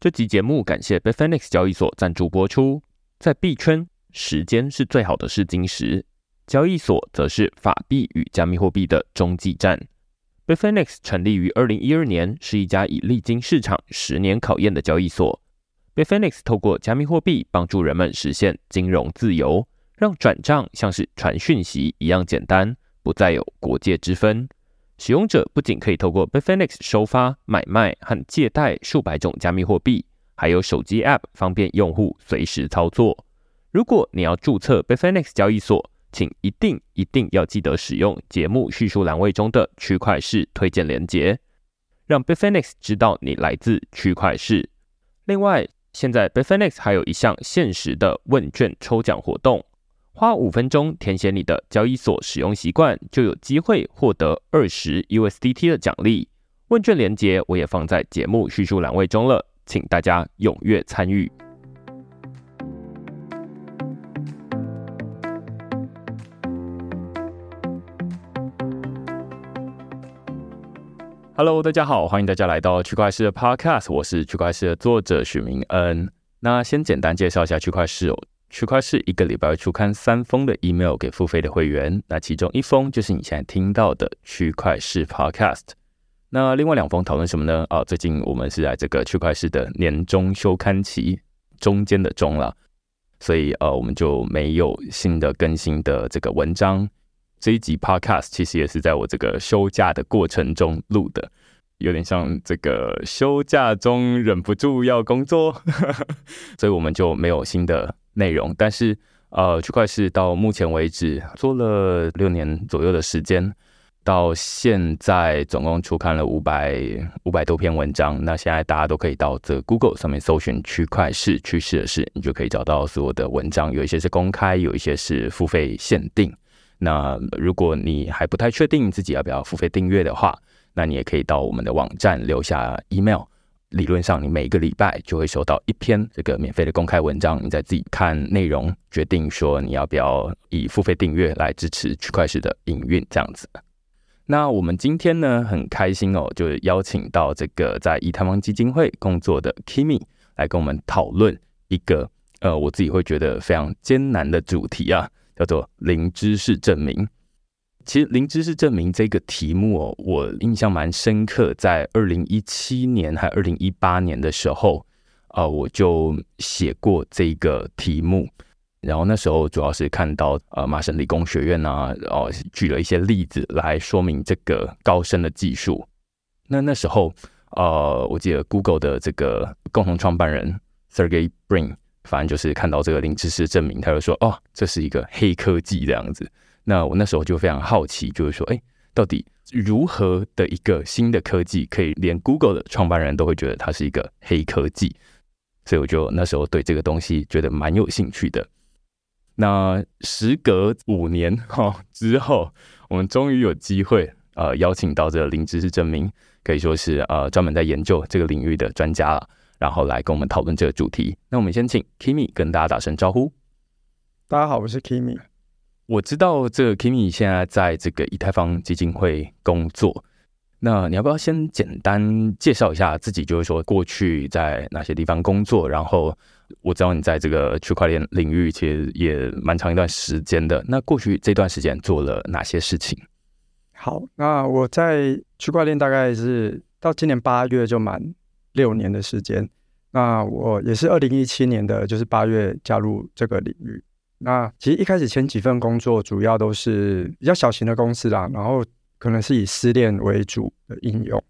这集节目感谢 Bitfinex 交易所赞助播出。在币圈，时间是最好的试金石，交易所则是法币与加密货币的中继站。Bitfinex 成立于二零一二年，是一家已历经市场十年考验的交易所。Bitfinex 透过加密货币帮助人们实现金融自由，让转账像是传讯息一样简单，不再有国界之分。使用者不仅可以透过 Bitfinex 收发、买卖和借贷数百种加密货币，还有手机 App 方便用户随时操作。如果你要注册 Bitfinex 交易所，请一定一定要记得使用节目叙述栏位中的区块式推荐连接，让 Bitfinex 知道你来自区块式。另外，现在 Bitfinex 还有一项限时的问卷抽奖活动。花五分钟填写你的交易所使用习惯，就有机会获得二十 USDT 的奖励。问卷连接我也放在节目叙述栏位中了，请大家踊跃参与。Hello，大家好，欢迎大家来到区块势的 Podcast，我是区块势的作者许明恩。那先简单介绍一下区块势哦。区块势一个礼拜会出刊三封的 email 给付费的会员，那其中一封就是你现在听到的区块势 Podcast。那另外两封讨论什么呢？啊，最近我们是在这个区块势的年终休刊期中间的中了，所以呃，我们就没有新的更新的这个文章。这一集 Podcast 其实也是在我这个休假的过程中录的，有点像这个休假中忍不住要工作，所以我们就没有新的。内容，但是呃，区块势到目前为止做了六年左右的时间，到现在总共出刊了五百五百多篇文章。那现在大家都可以到这 Google 上面搜寻“区块势趋势的事”，你就可以找到所有的文章。有一些是公开，有一些是付费限定。那如果你还不太确定自己要不要付费订阅的话，那你也可以到我们的网站留下 email。理论上，你每个礼拜就会收到一篇这个免费的公开文章，你再自己看内容，决定说你要不要以付费订阅来支持区块势的营运这样子。那我们今天呢，很开心哦，就是邀请到这个在以太坊基金会工作的 Kimi 来跟我们讨论一个呃，我自己会觉得非常艰难的主题啊，叫做零知识证明。其实零知识证明这个题目哦，我印象蛮深刻。在二零一七年还二零一八年的时候，呃，我就写过这个题目。然后那时候主要是看到呃麻省理工学院啊，然后举了一些例子来说明这个高深的技术。那那时候呃，我记得 Google 的这个共同创办人 Sergey Brin，反正就是看到这个零知识证明，他就说哦，这是一个黑科技这样子。那我那时候就非常好奇，就是说，哎，到底如何的一个新的科技，可以连 Google 的创办人都会觉得它是一个黑科技？所以我就那时候对这个东西觉得蛮有兴趣的。那时隔五年 哈之后，我们终于有机会呃邀请到这个零知识证明，可以说是呃专门在研究这个领域的专家了，然后来跟我们讨论这个主题。那我们先请 Kimi 跟大家打声招呼。大家好，我是 Kimi。我知道这个 Kimi 现在在这个以太坊基金会工作，那你要不要先简单介绍一下自己？就是说过去在哪些地方工作？然后我知道你在这个区块链领域其实也蛮长一段时间的。那过去这段时间做了哪些事情？好，那我在区块链大概是到今年八月就满六年的时间。那我也是二零一七年的就是八月加入这个领域。那其实一开始前几份工作主要都是比较小型的公司啦，然后可能是以私链为主的应用。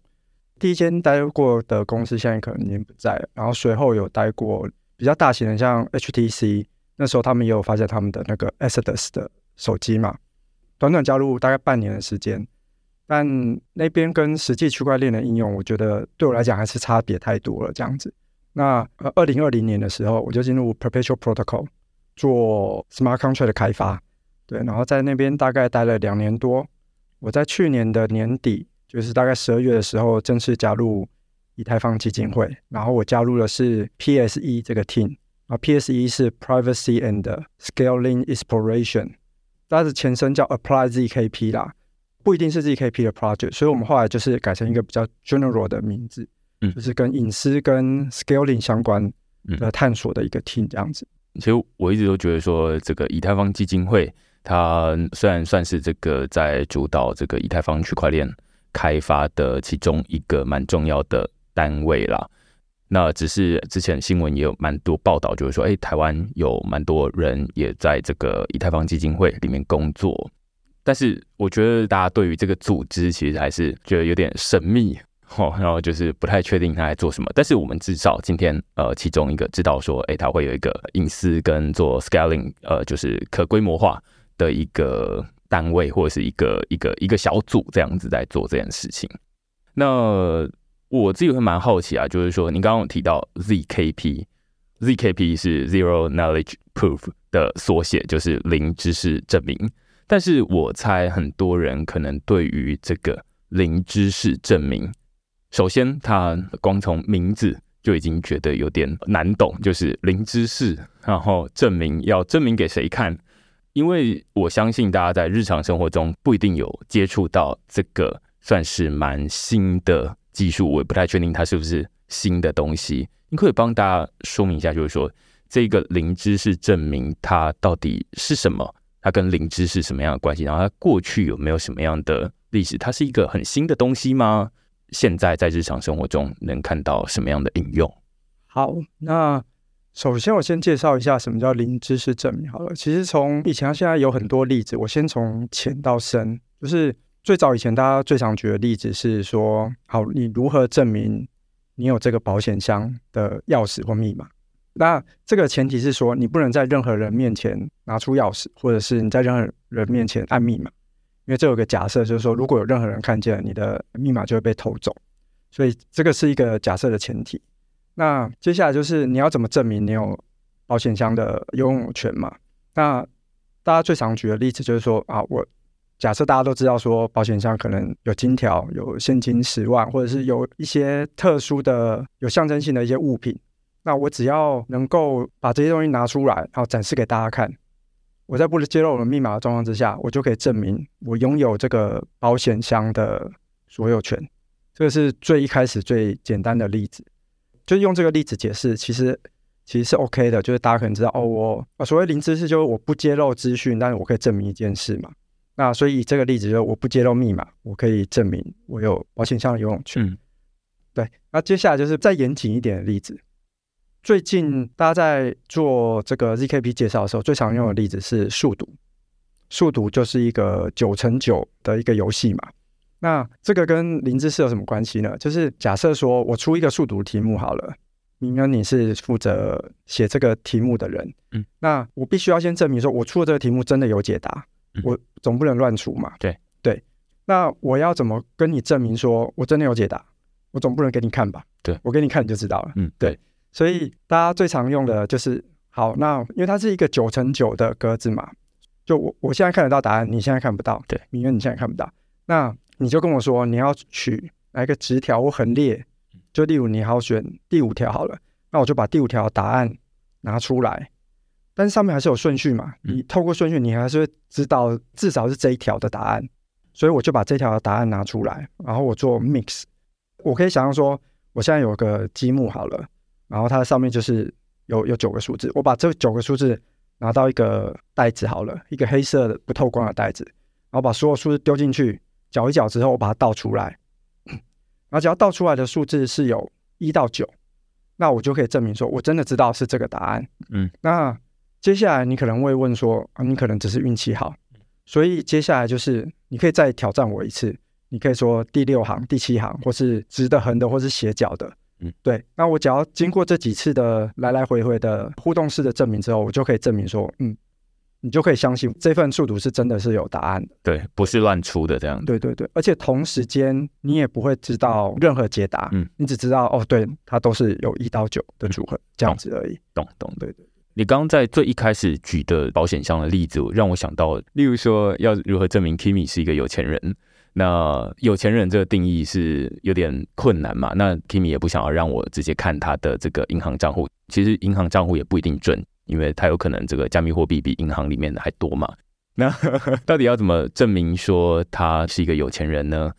第一间待过的公司现在可能已经不在了，然后随后有待过比较大型的，像 HTC，那时候他们也有发展他们的那个 Exodus 的手机嘛。短短加入大概半年的时间，但那边跟实际区块链的应用，我觉得对我来讲还是差别太多了这样子。那呃，二零二零年的时候，我就进入 Perpetual Protocol。做 smart contract 的开发，对，然后在那边大概待了两年多。我在去年的年底，就是大概十二月的时候，正式加入以太坊基金会。然后我加入的是 PSE 这个 team，啊，PSE 是 Privacy and Scaling Exploration，它的前身叫 Apply ZKP 啦，不一定是 ZKP 的 project，所以我们后来就是改成一个比较 general 的名字。嗯，就是跟隐私跟 scaling 相关的探索的一个 team 这样子。其实我一直都觉得说，这个以太坊基金会它虽然算是这个在主导这个以太坊区块链开发的其中一个蛮重要的单位啦。那只是之前新闻也有蛮多报道，就是说，哎，台湾有蛮多人也在这个以太坊基金会里面工作。但是我觉得大家对于这个组织其实还是觉得有点神秘，哦，然后就是不太确定他在做什么。但是我们至少今天呃，其中一个知道说，哎，他会有一个隐私跟做 scaling，呃，就是可规模化的一个单位或者是一个一个一个小组这样子在做这件事情。那我自己会蛮好奇啊，就是说，你刚刚有提到 ZKP，ZKP 是 Zero Knowledge Proof 的缩写，就是零知识证明。但是我猜很多人可能对于这个零知识证明，首先他光从名字就已经觉得有点难懂，就是零知识，然后证明要证明给谁看？因为我相信大家在日常生活中不一定有接触到这个，算是蛮新的。技术我也不太确定它是不是新的东西，你可以帮大家说明一下，就是说这个零知识证明它到底是什么？它跟零知识什么样的关系？然后它过去有没有什么样的历史？它是一个很新的东西吗？现在在日常生活中能看到什么样的应用？好，那首先我先介绍一下什么叫零知识证明。好了，其实从以前到现在有很多例子，我先从浅到深，就是。最早以前，大家最常举的例子是说，好，你如何证明你有这个保险箱的钥匙或密码？那这个前提是说，你不能在任何人面前拿出钥匙，或者是你在任何人面前按密码，因为这有个假设，就是说，如果有任何人看见你的密码，就会被偷走。所以这个是一个假设的前提。那接下来就是你要怎么证明你有保险箱的拥有权嘛？那大家最常举的例子就是说，啊，我。假设大家都知道说保险箱可能有金条、有现金十万，或者是有一些特殊的、有象征性的一些物品，那我只要能够把这些东西拿出来，然后展示给大家看，我在不揭露我的密码的状况之下，我就可以证明我拥有这个保险箱的所有权。这个是最一开始最简单的例子，就是用这个例子解释，其实其实是 OK 的，就是大家可能知道哦，我所谓零知识就是我不揭露资讯，但是我可以证明一件事嘛。那所以这个例子就是我不揭露密码，我可以证明我有保险箱的游泳权。嗯，对。那接下来就是再严谨一点的例子。最近大家在做这个 ZKP 介绍的时候，最常用的例子是数独。数独就是一个九乘九的一个游戏嘛。那这个跟零知识有什么关系呢？就是假设说我出一个数独题目好了，明恩你是负责写这个题目的人，嗯，那我必须要先证明说我出的这个题目真的有解答。我总不能乱出嘛？对对，那我要怎么跟你证明说我真的有解答？我总不能给你看吧？对，我给你看你就知道了。嗯，对。所以大家最常用的就是好，那因为它是一个九乘九的格子嘛，就我我现在看得到答案，你现在看不到。对，因为你现在看不到，那你就跟我说你要取哪一个直条或横列，就例如你好选第五条好了，那我就把第五条答案拿出来。但是上面还是有顺序嘛？你透过顺序，你还是会知道至少是这一条的答案。所以我就把这条的答案拿出来，然后我做 mix。我可以想象说，我现在有个积木好了，然后它上面就是有有九个数字。我把这九个数字拿到一个袋子好了，一个黑色的不透光的袋子，然后把所有数字丢进去，搅一搅之后，我把它倒出来。然后只要倒出来的数字是有一到九，那我就可以证明说我真的知道是这个答案。嗯，那。接下来你可能会问说啊，你可能只是运气好，所以接下来就是你可以再挑战我一次，你可以说第六行、第七行，或是直的、横的，或是斜角的，嗯，对。那我只要经过这几次的来来回回的互动式的证明之后，我就可以证明说，嗯，你就可以相信这份数独是真的是有答案的，对，不是乱出的这样。对对对，而且同时间你也不会知道任何解答，嗯，你只知道哦，对，它都是有一到九的组合、嗯、这样子而已。懂懂，对对。你刚刚在最一开始举的保险箱的例子，让我想到，例如说要如何证明 Kimi 是一个有钱人？那有钱人这个定义是有点困难嘛？那 Kimi 也不想要让我直接看他的这个银行账户，其实银行账户也不一定准，因为他有可能这个加密货币比银行里面的还多嘛。那到底要怎么证明说他是一个有钱人呢？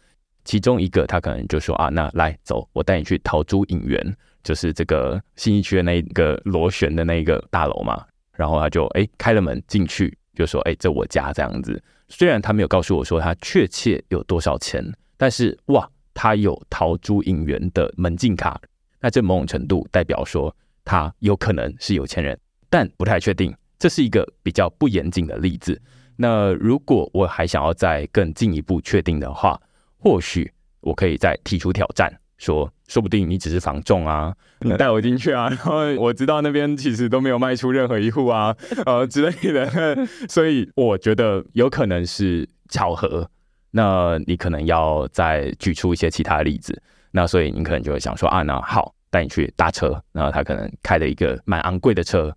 其中一个他可能就说啊，那来走，我带你去陶朱影园，就是这个信义区的那一个螺旋的那个大楼嘛。然后他就哎开了门进去，就说哎这我家这样子。虽然他没有告诉我说他确切有多少钱，但是哇，他有陶朱隐园的门禁卡，那这某种程度代表说他有可能是有钱人，但不太确定。这是一个比较不严谨的例子。那如果我还想要再更进一步确定的话，或许我可以再提出挑战，说说不定你只是房仲啊，你带我进去啊，然后我知道那边其实都没有卖出任何一户啊，呃之类的。所以我觉得有可能是巧合。那你可能要再举出一些其他的例子。那所以你可能就会想说啊，那好，带你去搭车，然后他可能开了一个蛮昂贵的车。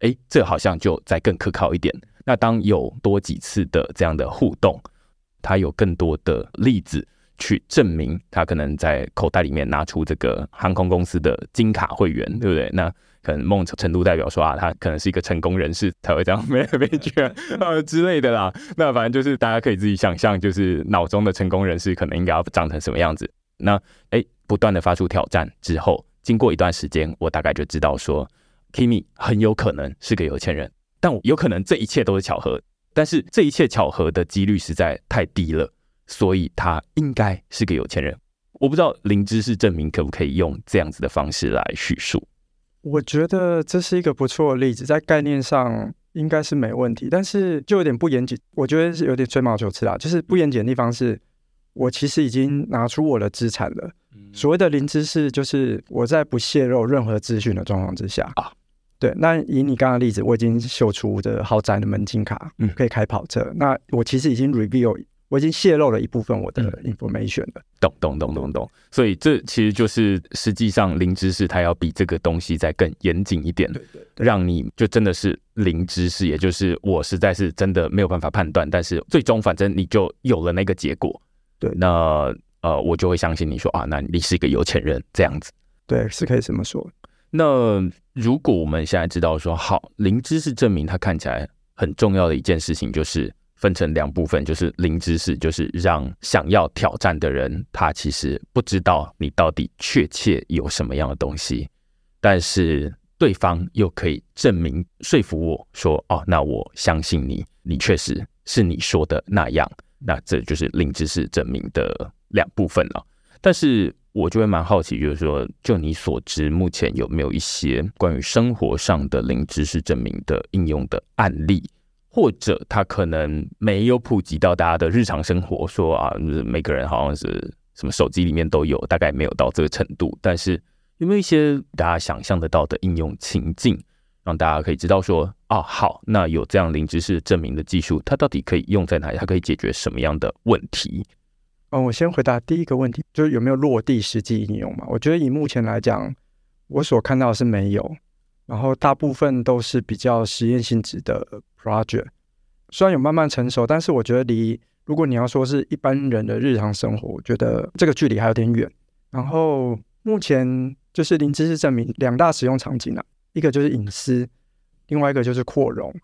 哎，这好像就再更可靠一点。那当有多几次的这样的互动，他有更多的例子去证明他可能在口袋里面拿出这个航空公司的金卡会员，对不对？那可能某种程度代表说啊，他可能是一个成功人士才会这样没来没去啊之类的啦。那反正就是大家可以自己想象，就是脑中的成功人士可能应该要长成什么样子。那哎，不断的发出挑战之后，经过一段时间，我大概就知道说。Kimi 很有可能是个有钱人，但有可能这一切都是巧合。但是这一切巧合的几率实在太低了，所以他应该是个有钱人。我不知道零知识证明可不可以用这样子的方式来叙述。我觉得这是一个不错的例子，在概念上应该是没问题，但是就有点不严谨。我觉得是有点吹毛求疵啦。就是不严谨的地方是，我其实已经拿出我的资产了。所谓的零知识，就是我在不泄露任何资讯的状况之下啊。对，那以你刚刚的例子，我已经秀出我的豪宅的门禁卡，嗯，可以开跑车。那我其实已经 reveal，我已经泄露了一部分我的 information 了。懂懂懂懂懂。所以这其实就是实际上零知识，它要比这个东西再更严谨一点，对对对，让你就真的是零知识，也就是我实在是真的没有办法判断，但是最终反正你就有了那个结果。对，那呃，我就会相信你说啊，那你是一个有钱人这样子。对，是可以这么说。那如果我们现在知道说，好，零知识证明它看起来很重要的一件事情，就是分成两部分，就是零知识，就是让想要挑战的人，他其实不知道你到底确切有什么样的东西，但是对方又可以证明说服我说，哦，那我相信你，你确实是你说的那样，那这就是零知识证明的两部分了。但是。我就会蛮好奇，就是说，就你所知，目前有没有一些关于生活上的零知识证明的应用的案例，或者他可能没有普及到大家的日常生活，说啊，每个人好像是什么手机里面都有，大概没有到这个程度。但是有没有一些大家想象得到的应用情境，让大家可以知道说，啊，好，那有这样零知识证明的技术，它到底可以用在哪里？它可以解决什么样的问题？嗯，我先回答第一个问题，就是有没有落地实际应用嘛？我觉得以目前来讲，我所看到的是没有，然后大部分都是比较实验性质的 project。虽然有慢慢成熟，但是我觉得离如果你要说是一般人的日常生活，我觉得这个距离还有点远。然后目前就是零知识证明两大使用场景啊，一个就是隐私，另外一个就是扩容。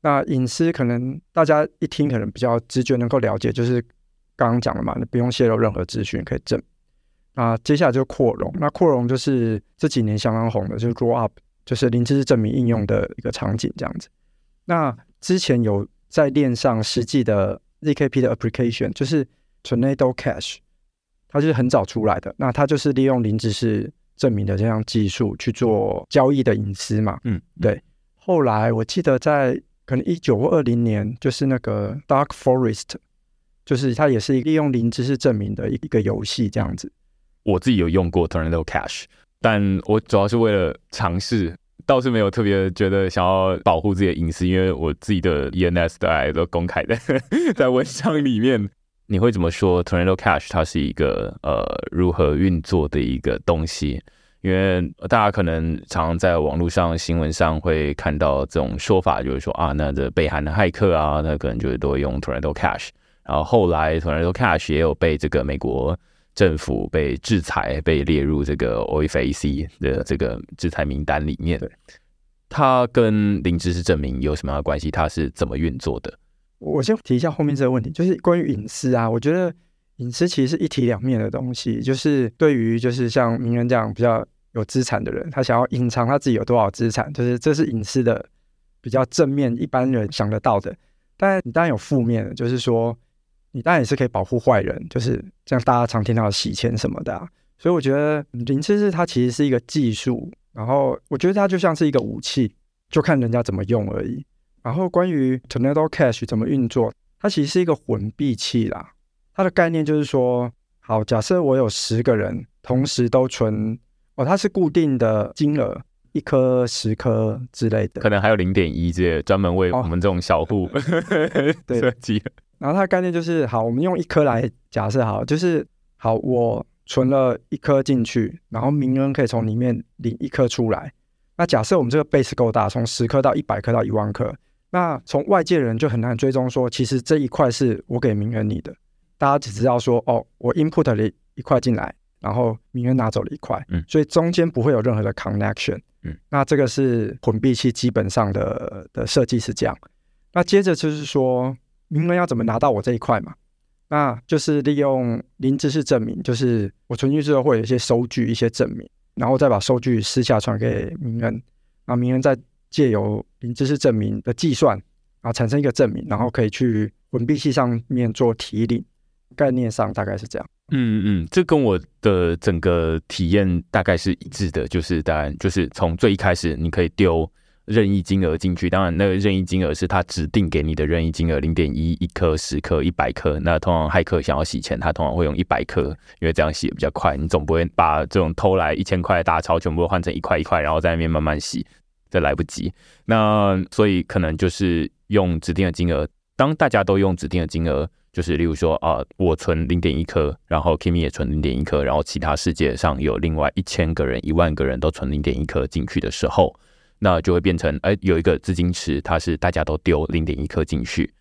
那隐私可能大家一听可能比较直觉能够了解，就是。刚刚讲了嘛，你不用泄露任何资讯可以证。那接下来就扩容，那扩容就是这几年相当红的，就是 grow up，就是零知识证明应用的一个场景这样子。那之前有在链上实际的 ZKP 的 application，就是 Tornado Cash，它就是很早出来的。那它就是利用零知识证明的这项技术去做交易的隐私嘛。嗯，对。后来我记得在可能一九或二零年，就是那个 Dark Forest。就是它也是利用零知识证明的一个游戏这样子。我自己有用过 Tornado Cash，但我主要是为了尝试，倒是没有特别觉得想要保护自己的隐私，因为我自己的 ENS 都还都公开的 在文章里面。你会怎么说 Tornado Cash 它是一个呃如何运作的一个东西？因为大家可能常常在网络上新闻上会看到这种说法，就是说啊，那这北韩的骇客啊，那可能就是都会用 Tornado Cash。然后后来，Tornado Cash 也有被这个美国政府被制裁，被列入这个 OFAC 的这个制裁名单里面。它跟零知识证明有什么样的关系？它是怎么运作的？我先提一下后面这个问题，就是关于隐私啊。我觉得隐私其实是一体两面的东西，就是对于就是像名人这样比较有资产的人，他想要隐藏他自己有多少资产，就是这是隐私的比较正面，一般人想得到的。但你当然有负面的，就是说你当然也是可以保护坏人，就是像大家常听到的洗钱什么的啊。所以我觉得零知识它其实是一个技术，然后我觉得它就像是一个武器，就看人家怎么用而已。然后关于 Tornado Cash 怎么运作，它其实是一个混币器啦。它的概念就是说，好，假设我有十个人同时都存，哦，它是固定的金额，一颗、十颗之类的，可能还有零点一这些专门为我们这种小户、哦、设计。然后它的概念就是，好，我们用一颗来假设，好，就是好我。存了一颗进去，然后名人可以从里面领一颗出来。那假设我们这个 base 够大，从十颗到一百颗到一万颗，那从外界人就很难追踪说，其实这一块是我给名人你的。大家只知道说，哦，我 input 了一块进来，然后名人拿走了一块，嗯，所以中间不会有任何的 connection，嗯，那这个是混币器基本上的的设计是这样。那接着就是说，名人要怎么拿到我这一块嘛？那就是利用零知识证明，就是我存进去之后会有一些收据、一些证明，然后再把收据私下传给名人，然后名人再借由零知识证明的计算，然后产生一个证明，然后可以去混币器上面做提领。概念上大概是这样。嗯嗯嗯，这跟我的整个体验大概是一致的，就是当然就是从最一开始你可以丢。任意金额进去，当然那个任意金额是他指定给你的任意金额，零点一一颗、十颗、一百颗。那通常骇客想要洗钱，他通常会用一百颗，因为这样洗比较快。你总不会把这种偷来一千块的大钞全部换成一块一块，然后在那边慢慢洗，这来不及。那所以可能就是用指定的金额。当大家都用指定的金额，就是例如说啊，我存零点一颗，然后 Kimi 也存零点一颗，然后其他世界上有另外一千个人、一万个人都存零点一颗进去的时候。那就会变成，哎，有一个资金池，它是大家都丢零点一颗进去，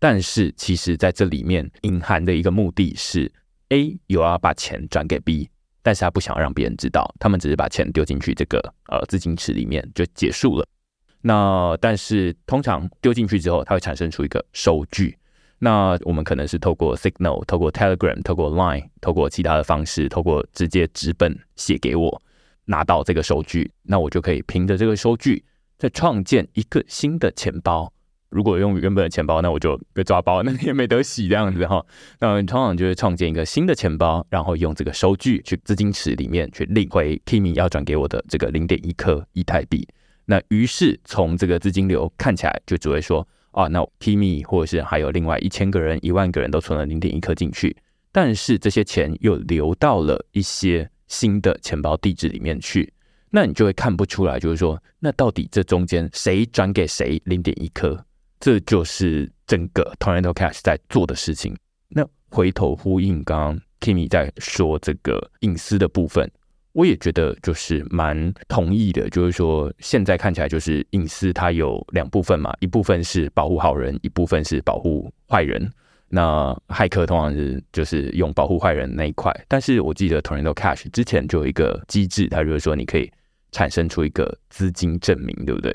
但是其实在这里面隐含的一个目的是，A 有要把钱转给 B，但是他不想让别人知道，他们只是把钱丢进去这个呃资金池里面就结束了。那但是通常丢进去之后，它会产生出一个收据，那我们可能是透过 Signal、透过 Telegram、透过 Line、透过其他的方式，透过直接纸本写给我。拿到这个收据，那我就可以凭着这个收据再创建一个新的钱包。如果用原本的钱包，那我就被抓包，那也没得洗这样子哈。那通常就会创建一个新的钱包，然后用这个收据去资金池里面去领回 Kimi 要转给我的这个零点一颗以太币。那于是从这个资金流看起来，就只会说啊，那 Kimi 或者是还有另外一千个人、一万个人都存了零点一颗进去，但是这些钱又流到了一些。新的钱包地址里面去，那你就会看不出来，就是说，那到底这中间谁转给谁零点一颗，这就是整个 Tornado Cash 在做的事情。那回头呼应刚刚 Kimi 在说这个隐私的部分，我也觉得就是蛮同意的，就是说现在看起来就是隐私它有两部分嘛，一部分是保护好人，一部分是保护坏人。那骇客通常是就是用保护坏人那一块，但是我记得 Tornado Cash 之前就有一个机制，它就是说你可以产生出一个资金证明，对不对？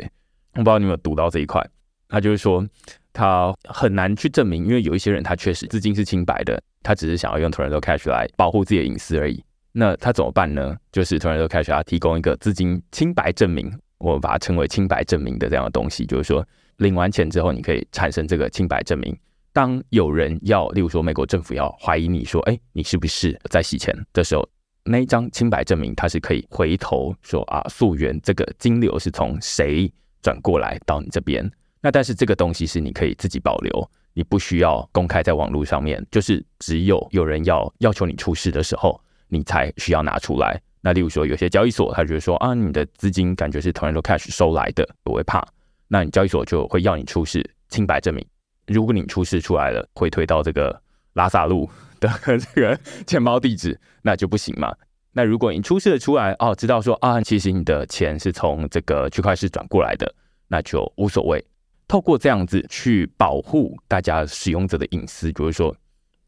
我不知道你有没有读到这一块，他就是说他很难去证明，因为有一些人他确实资金是清白的，他只是想要用 Tornado Cash 来保护自己的隐私而已。那他怎么办呢？就是 Tornado Cash 它提供一个资金清白证明，我们把它称为清白证明的这样的东西，就是说领完钱之后，你可以产生这个清白证明。当有人要，例如说美国政府要怀疑你说，哎，你是不是在洗钱的时候，那一张清白证明它是可以回头说啊，溯源这个金流是从谁转过来到你这边。那但是这个东西是你可以自己保留，你不需要公开在网络上面，就是只有有人要要求你出示的时候，你才需要拿出来。那例如说有些交易所，他觉得说啊，你的资金感觉是 Tornado Cash 收来的，我会怕，那你交易所就会要你出示清白证明。如果你出示出来了，会推到这个拉萨路的这个钱包地址，那就不行嘛。那如果你出示了出来，哦，知道说啊，其实你的钱是从这个区块链转过来的，那就无所谓。透过这样子去保护大家使用者的隐私，就是说，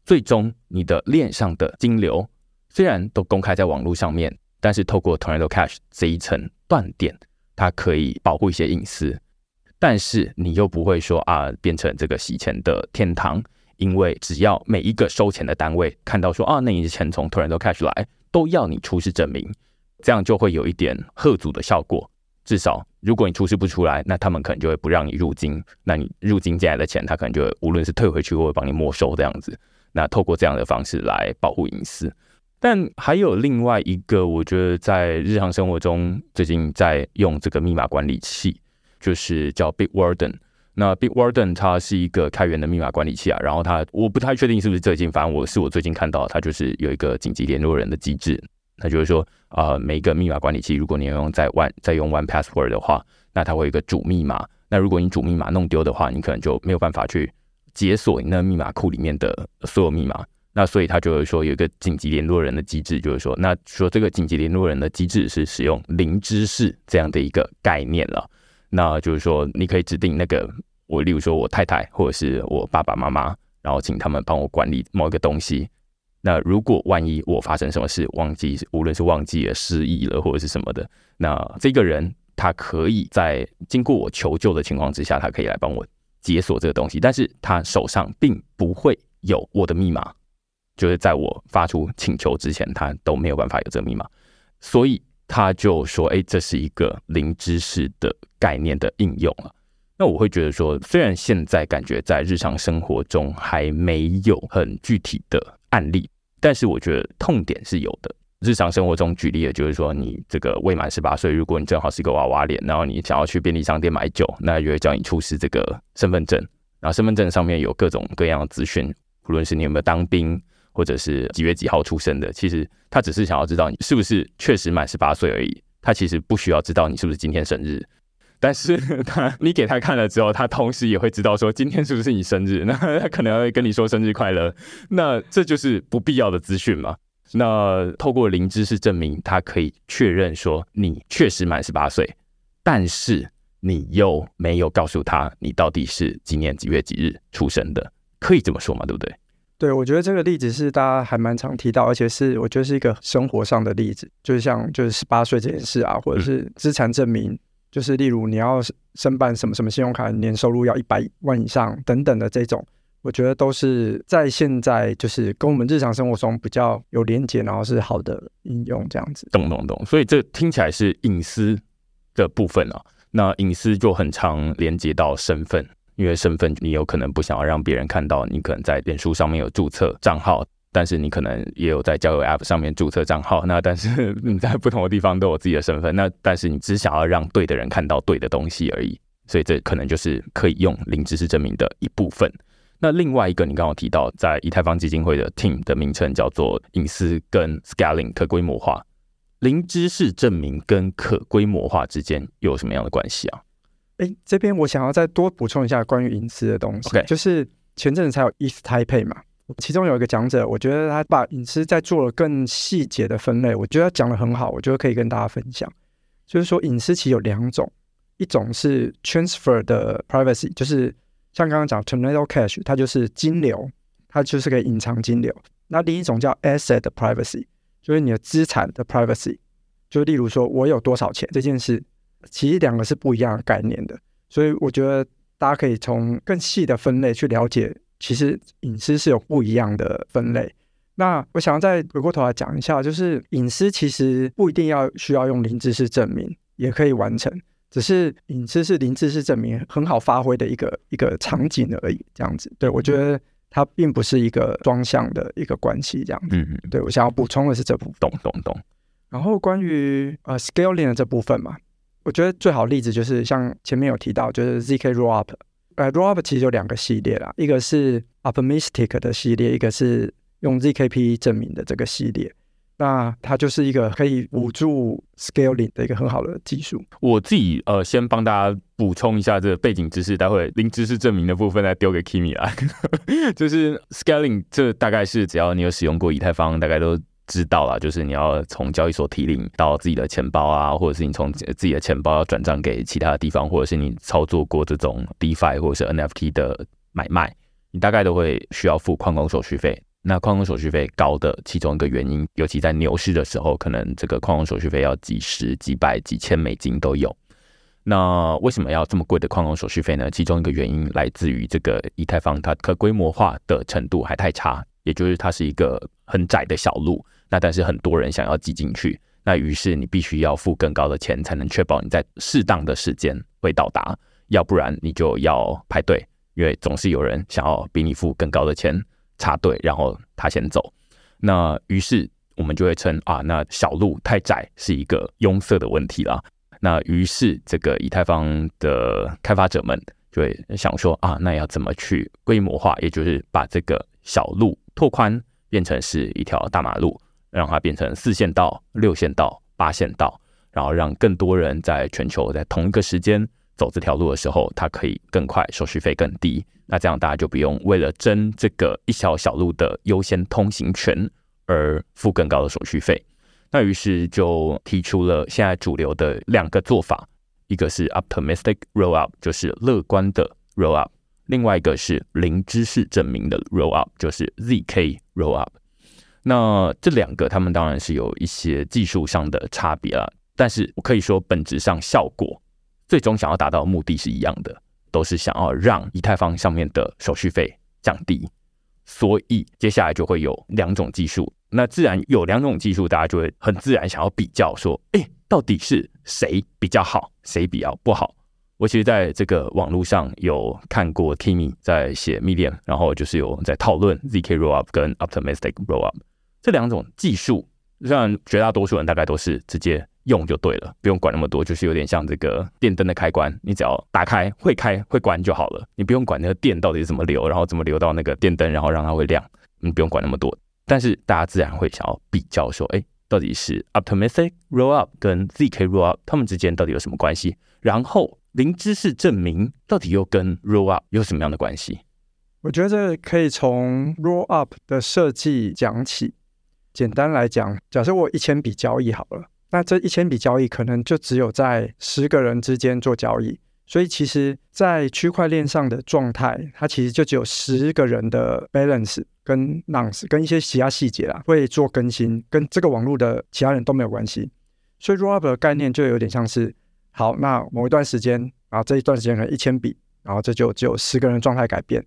最终你的链上的金流虽然都公开在网络上面，但是透过 Tornado Cash 这一层断点，它可以保护一些隐私。但是你又不会说啊，变成这个洗钱的天堂，因为只要每一个收钱的单位看到说啊，那你的钱从 Tornado Cash 来，都要你出示证明，这样就会有一点吓阻的效果。至少如果你出示不出来，那他们可能就会不让你入金，那你入金进来的钱，他可能就无论是退回去或者帮你没收这样子。那透过这样的方式来保护隐私。但还有另外一个，我觉得在日常生活中最近在用这个密码管理器，就是叫 Bitwarden。那 Bitwarden 它是一个开源的密码管理器啊，然后它我不太确定是不是最近，反正我是我最近看到它就是有一个紧急联络人的机制。那就是说、呃，每一个密码管理器，如果你要用在 One 在用 One Password 的话，那它会有一个主密码。那如果你主密码弄丢的话，你可能就没有办法去解锁你那密码库里面的所有密码。那所以他就会说有一个紧急联络人的机制，就是说，那说这个紧急联络人的机制是使用零知识这样的一个概念了。那就是说，你可以指定那个我，例如说我太太或者是我爸爸妈妈，然后请他们帮我管理某一个东西。那如果万一我发生什么事，忘记，无论是忘记了、失忆了或者是什么的，那这个人他可以在经过我求救的情况之下，他可以来帮我解锁这个东西，但是他手上并不会有我的密码。就是在我发出请求之前，他都没有办法有这个密码，所以他就说：“哎，这是一个零知识的概念的应用了。”那我会觉得说，虽然现在感觉在日常生活中还没有很具体的案例，但是我觉得痛点是有的。日常生活中举例的就是说，你这个未满十八岁，如果你正好是一个娃娃脸，然后你想要去便利商店买酒，那就会叫你出示这个身份证，然后身份证上面有各种各样的资讯，无论是你有没有当兵。或者是几月几号出生的，其实他只是想要知道你是不是确实满十八岁而已。他其实不需要知道你是不是今天生日，但是 他你给他看了之后，他同时也会知道说今天是不是你生日。那他可能会跟你说生日快乐。那这就是不必要的资讯嘛。那透过零知识证明，他可以确认说你确实满十八岁，但是你又没有告诉他你到底是今年几月几日出生的，可以这么说嘛？对不对？对，我觉得这个例子是大家还蛮常提到，而且是我觉得是一个生活上的例子，就是像就是十八岁这件事啊，或者是资产证明，嗯、就是例如你要申办什么什么信用卡，年收入要一百万以上等等的这种，我觉得都是在现在就是跟我们日常生活中比较有连接，然后是好的应用这样子。懂懂懂，所以这听起来是隐私的部分啊，那隐私就很常连接到身份。因为身份，你有可能不想要让别人看到，你可能在脸书上面有注册账号，但是你可能也有在交友 App 上面注册账号。那但是你在不同的地方都有自己的身份，那但是你只想要让对的人看到对的东西而已。所以这可能就是可以用零知识证明的一部分。那另外一个，你刚刚提到在以太坊基金会的 Team 的名称叫做隐私跟 Scaling 可规模化。零知识证明跟可规模化之间有什么样的关系啊？哎，这边我想要再多补充一下关于隐私的东西。就是前阵子才有 East Taipei 嘛，其中有一个讲者，我觉得他把隐私在做了更细节的分类，我觉得他讲的很好，我觉得可以跟大家分享。就是说，隐私其实有两种，一种是 Transfer 的 Privacy，就是像刚刚讲 Tornado Cash，它就是金流，它就是可以隐藏金流。那另一种叫 Asset 的 Privacy，就是你的资产的 Privacy，就例如说我有多少钱这件事。其实两个是不一样的概念的，所以我觉得大家可以从更细的分类去了解，其实隐私是有不一样的分类。那我想要再回过头来讲一下，就是隐私其实不一定要需要用零知识证明也可以完成，只是隐私是零知识证明很好发挥的一个一个场景而已。这样子，对，我觉得它并不是一个双向的一个关系。这样子，嗯嗯，对，我想要补充的是这部分。懂懂懂。然后关于呃 scaling 的这部分嘛。我觉得最好例子就是像前面有提到，就是 zk rollup，呃，rollup 其实有两个系列啦，一个是 optimistic 的系列，一个是用 zkp 证明的这个系列。那它就是一个可以辅助 scaling 的一个很好的技术。我自己呃，先帮大家补充一下这个背景知识，待会零知识证明的部分再丢给 Kimi 来。就是 scaling，这大概是只要你有使用过以太坊，大概都。知道了，就是你要从交易所提领到自己的钱包啊，或者是你从自己的钱包要转账给其他的地方，或者是你操作过这种 DeFi 或者是 NFT 的买卖，你大概都会需要付矿工手续费。那矿工手续费高的其中一个原因，尤其在牛市的时候，可能这个矿工手续费要几十、几百、几千美金都有。那为什么要这么贵的矿工手续费呢？其中一个原因来自于这个以太坊它可规模化的程度还太差，也就是它是一个很窄的小路。那但是很多人想要挤进去，那于是你必须要付更高的钱，才能确保你在适当的时间会到达，要不然你就要排队，因为总是有人想要比你付更高的钱插队，然后他先走。那于是我们就会称啊，那小路太窄是一个拥塞的问题了。那于是，这个以太坊的开发者们就会想说啊，那要怎么去规模化？也就是把这个小路拓宽，变成是一条大马路，让它变成四线道、六线道、八线道，然后让更多人在全球在同一个时间走这条路的时候，它可以更快，手续费更低。那这样大家就不用为了争这个一条小路的优先通行权而付更高的手续费。那于是就提出了现在主流的两个做法，一个是 optimistic rollup，就是乐观的 rollup；另外一个是零知识证明的 rollup，就是 zk rollup。那这两个他们当然是有一些技术上的差别了，但是我可以说本质上效果最终想要达到的目的是一样的，都是想要让以太坊上面的手续费降低。所以接下来就会有两种技术。那自然有两种技术，大家就会很自然想要比较，说，哎，到底是谁比较好，谁比较不好？我其实在这个网络上有看过 Timmy 在写 Medium，然后就是有在讨论 ZK Rollup 跟 Optimistic Rollup 这两种技术。让绝大多数人大概都是直接用就对了，不用管那么多，就是有点像这个电灯的开关，你只要打开会开会关就好了，你不用管那个电到底是怎么流，然后怎么流到那个电灯，然后让它会亮，你不用管那么多。但是大家自然会想要比较说，哎，到底是 Optimistic Rollup 跟 ZK Rollup 他们之间到底有什么关系？然后零知识证明到底又跟 Rollup 有什么样的关系？我觉得可以从 Rollup 的设计讲起。简单来讲，假设我一千笔交易好了，那这一千笔交易可能就只有在十个人之间做交易。所以其实，在区块链上的状态，它其实就只有十个人的 balance 跟 nonce 跟一些其他细节啦，会做更新，跟这个网络的其他人都没有关系。所以 rollup 的概念就有点像是，好，那某一段时间，啊，这一段时间可能一千笔，然后这就只有十个人状态改变，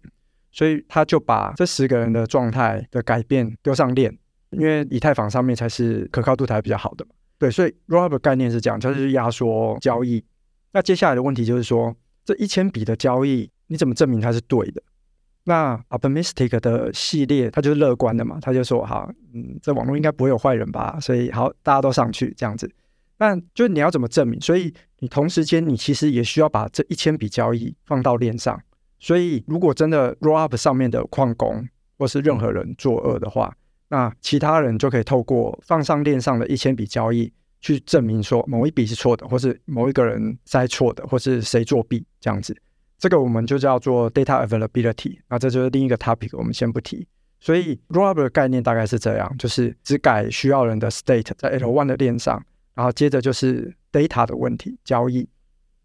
所以他就把这十个人的状态的改变丢上链，因为以太坊上面才是可靠度才比较好的嘛。对，所以 rollup 概念是这样，就是压缩交易。那接下来的问题就是说，这一千笔的交易，你怎么证明它是对的？那 optimistic 的系列，它就是乐观的嘛，他就说，好，嗯，这网络应该不会有坏人吧？所以好，大家都上去这样子。那就是你要怎么证明？所以你同时间，你其实也需要把这一千笔交易放到链上。所以如果真的 rollup 上面的矿工或是任何人作恶的话，那其他人就可以透过放上链上的一千笔交易。去证明说某一笔是错的，或是某一个人猜错的，或是谁作弊这样子，这个我们就叫做 data availability。那这就是另一个 topic，我们先不提。所以 rollup 的概念大概是这样，就是只改需要人的 state 在 L1 的链上，然后接着就是 data 的问题交易。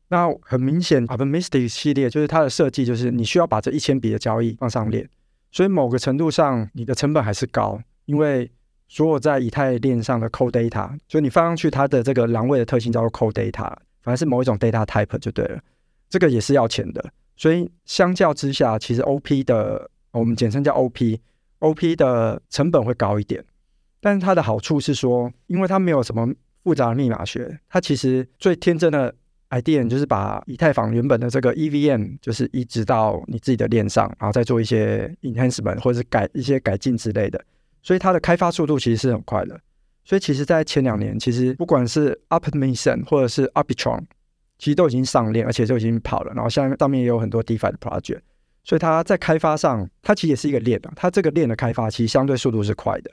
那很明显，optimistic 系列就是它的设计，就是你需要把这一千笔的交易放上链，所以某个程度上你的成本还是高，因为。所有在以太链上的 cold data，就你放上去它的这个栏位的特性叫做 cold data，反正是某一种 data type 就对了。这个也是要钱的，所以相较之下，其实 OP 的我们简称叫 OP，OP 的成本会高一点。但是它的好处是说，因为它没有什么复杂的密码学，它其实最天真的 idea 就是把以太坊原本的这个 EVM 就是移植到你自己的链上，然后再做一些 enhancement 或者是改一些改进之类的。所以它的开发速度其实是很快的。所以其实，在前两年，其实不管是 Optimism 或者是 Arbitrum，其实都已经上链，而且就已经跑了。然后像上面也有很多 DeFi 的 project，所以它在开发上，它其实也是一个链啊。它这个链的开发其实相对速度是快的。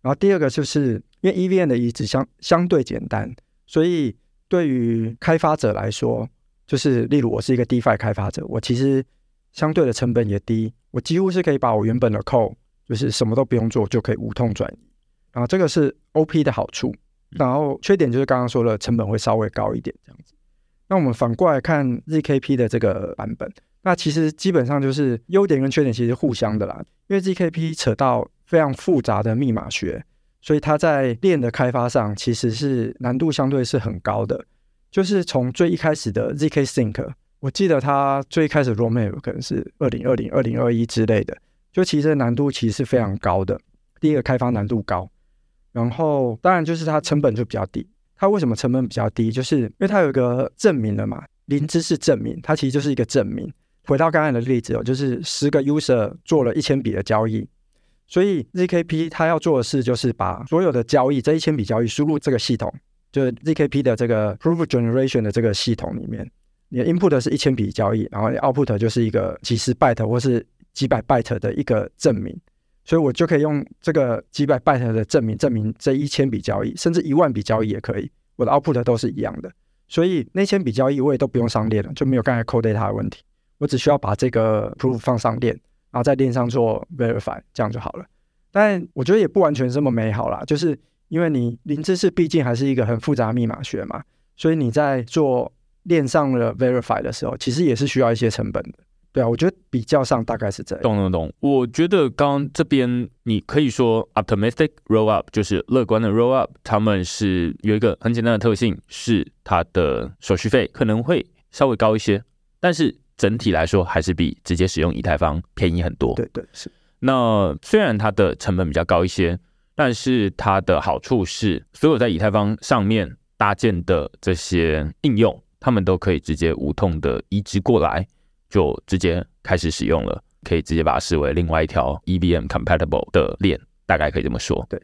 然后第二个就是因为 EVM 的移植相相对简单，所以对于开发者来说，就是例如我是一个 DeFi 开发者，我其实相对的成本也低，我几乎是可以把我原本的 code 就是什么都不用做就可以无痛转移，然后这个是 OP 的好处，然后缺点就是刚刚说的成本会稍微高一点这样子。那我们反过来看 ZKP 的这个版本，那其实基本上就是优点跟缺点其实互相的啦，因为 ZKP 扯到非常复杂的密码学，所以它在链的开发上其实是难度相对是很高的，就是从最一开始的 zk sync，我记得它最开始 roadmap 可能是二零二零、二零二一之类的，就其实难度其实是非常高的。第一个开发难度高，然后当然就是它成本就比较低。它为什么成本比较低？就是因为它有一个证明了嘛，零知识证明，它其实就是一个证明。回到刚才的例子哦，就是十个 user 做了一千笔的交易，所以 zkP 它要做的事就是把所有的交易这一千笔交易输入这个系统。就是 zkP 的这个 proof generation 的这个系统里面，你的 input 是一千笔交易，然后 output 就是一个几十 byte 或是几百 byte 的一个证明，所以我就可以用这个几百 byte 的证明证明这一千笔交易，甚至一万笔交易也可以，我的 output 都是一样的，所以那千笔交易我也都不用上链了，就没有刚才 cold data 的问题，我只需要把这个 proof 放上链，然后在链上做 verify，这样就好了。但我觉得也不完全这么美好啦，就是。因为你零知识毕竟还是一个很复杂密码学嘛，所以你在做链上的 verify 的时候，其实也是需要一些成本的。对啊，我觉得比较上大概是这样。懂懂懂。我觉得刚刚这边你可以说 optimistic rollup 就是乐观的 rollup，他们是有一个很简单的特性，是它的手续费可能会稍微高一些，但是整体来说还是比直接使用以太坊便宜很多。对对是。那虽然它的成本比较高一些。但是它的好处是，所有在以太坊上面搭建的这些应用，他们都可以直接无痛的移植过来，就直接开始使用了，可以直接把它视为另外一条 EVM compatible 的链，大概可以这么说。对。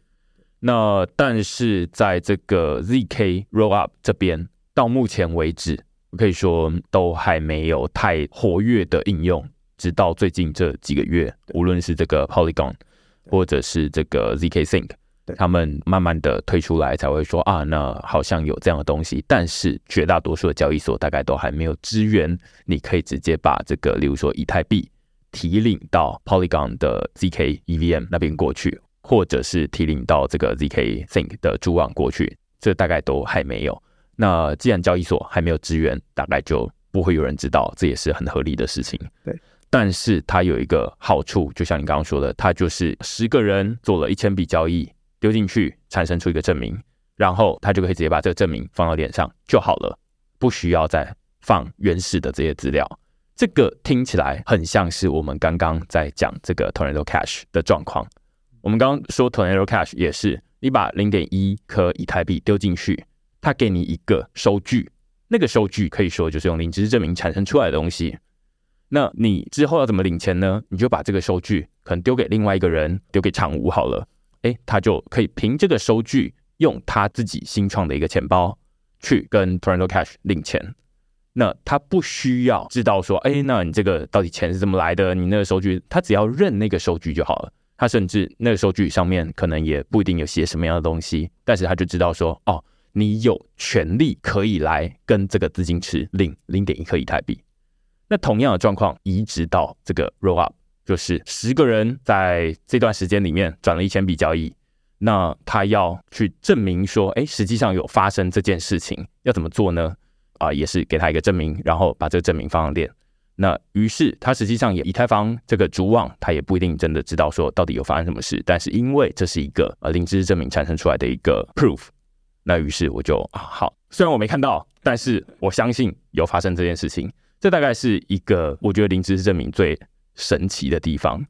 那但是在这个 ZK Rollup 这边，到目前为止，可以说都还没有太活跃的应用，直到最近这几个月，无论是这个 Polygon。或者是这个 zk Sync，他们慢慢的推出来才会说啊，那好像有这样的东西，但是绝大多数的交易所大概都还没有支援，你可以直接把这个，例如说以太币提领到 Polygon 的 zk EVM 那边过去，或者是提领到这个 zk Sync 的主网过去，这大概都还没有。那既然交易所还没有支援，大概就不会有人知道，这也是很合理的事情。对。但是它有一个好处，就像你刚刚说的，它就是十个人做了一千笔交易，丢进去产生出一个证明，然后他就可以直接把这个证明放到脸上就好了，不需要再放原始的这些资料。这个听起来很像是我们刚刚在讲这个 Tornado Cash 的状况。我们刚刚说 Tornado Cash 也是，你把零点一颗以太币丢进去，它给你一个收据，那个收据可以说就是用零知识证明产生出来的东西。那你之后要怎么领钱呢？你就把这个收据可能丢给另外一个人，丢给场务好了，诶，他就可以凭这个收据，用他自己新创的一个钱包去跟 Toronto Cash 领钱。那他不需要知道说，诶，那你这个到底钱是怎么来的？你那个收据，他只要认那个收据就好了。他甚至那个收据上面可能也不一定有写什么样的东西，但是他就知道说，哦，你有权利可以来跟这个资金池领零点一颗以太币。那同样的状况移植到这个 Rollup，就是十个人在这段时间里面转了一千笔交易，那他要去证明说，哎，实际上有发生这件事情，要怎么做呢？啊、也是给他一个证明，然后把这个证明放上链。那于是他实际上也以太坊这个主网，他也不一定真的知道说到底有发生什么事，但是因为这是一个呃零知识证明产生出来的一个 proof，那于是我就啊好，虽然我没看到，但是我相信有发生这件事情。这大概是一个我觉得零知识证明最神奇的地方，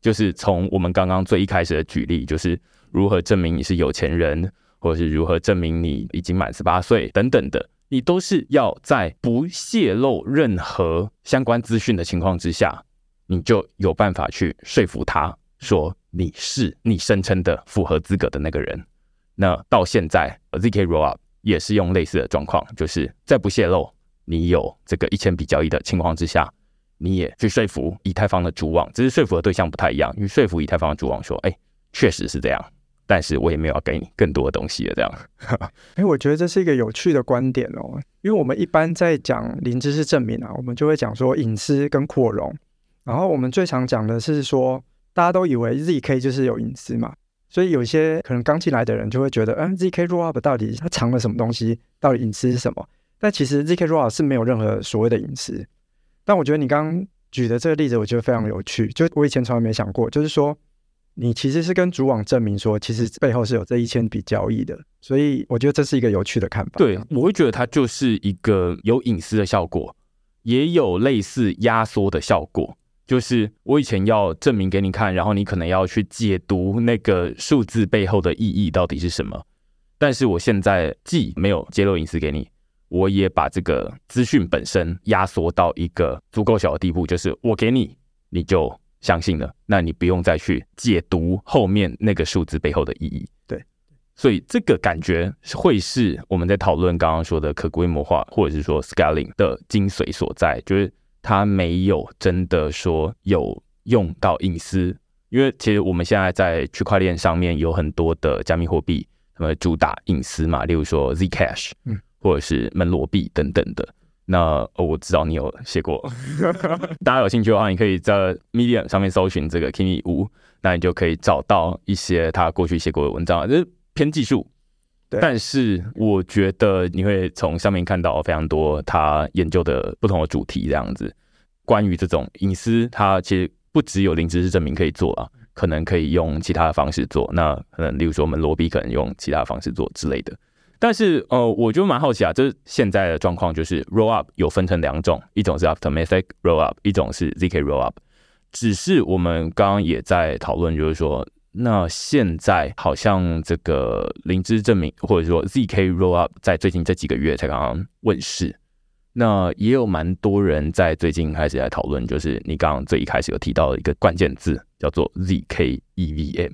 就是从我们刚刚最一开始的举例，就是如何证明你是有钱人，或者是如何证明你已经满十八岁等等的，你都是要在不泄露任何相关资讯的情况之下，你就有办法去说服他说你是你声称的符合资格的那个人。那到现在，ZK Rollup 也是用类似的状况，就是在不泄露。你有这个一千笔交易的情况之下，你也去说服以太坊的主网，只是说服的对象不太一样。因为说服以太坊的主网说：“哎，确实是这样，但是我也没有要给你更多的东西了。”这样。哎，我觉得这是一个有趣的观点哦。因为我们一般在讲零知识证明啊，我们就会讲说隐私跟扩容。然后我们最常讲的是说，大家都以为 ZK 就是有隐私嘛，所以有些可能刚进来的人就会觉得，嗯，ZK Rollup 到底它藏了什么东西？到底隐私是什么？但其实 zk Roll 是没有任何所谓的隐私。但我觉得你刚刚举的这个例子，我觉得非常有趣。就我以前从来没想过，就是说你其实是跟主网证明说，其实背后是有这一千笔交易的。所以我觉得这是一个有趣的看法。对，我会觉得它就是一个有隐私的效果，也有类似压缩的效果。就是我以前要证明给你看，然后你可能要去解读那个数字背后的意义到底是什么。但是我现在既没有揭露隐私给你，我也把这个资讯本身压缩到一个足够小的地步，就是我给你，你就相信了，那你不用再去解读后面那个数字背后的意义。对，所以这个感觉会是我们在讨论刚刚说的可规模化，或者是说 scaling 的精髓所在，就是。它没有真的说有用到隐私，因为其实我们现在在区块链上面有很多的加密货币，那么主打隐私嘛，例如说 Zcash，嗯，或者是门罗币等等的。那哦，我知道你有写过，大家有兴趣的话，你可以在 Medium 上面搜寻这个 Kimi Wu，那你就可以找到一些他过去写过的文章，就是偏技术。但是我觉得你会从上面看到非常多他研究的不同的主题，这样子。关于这种隐私，它其实不只有零知识证明可以做啊，可能可以用其他的方式做。那可能例如说我们罗比可能用其他的方式做之类的。但是呃，我就蛮好奇啊，这现在的状况就是 Rollup 有分成两种，一种是 Optimistic Rollup，一种是 ZK Rollup。只是我们刚刚也在讨论，就是说。那现在好像这个零知证明，或者说 ZK Rollup，在最近这几个月才刚刚问世。那也有蛮多人在最近开始在讨论，就是你刚刚最一开始有提到的一个关键字，叫做 ZK EVM。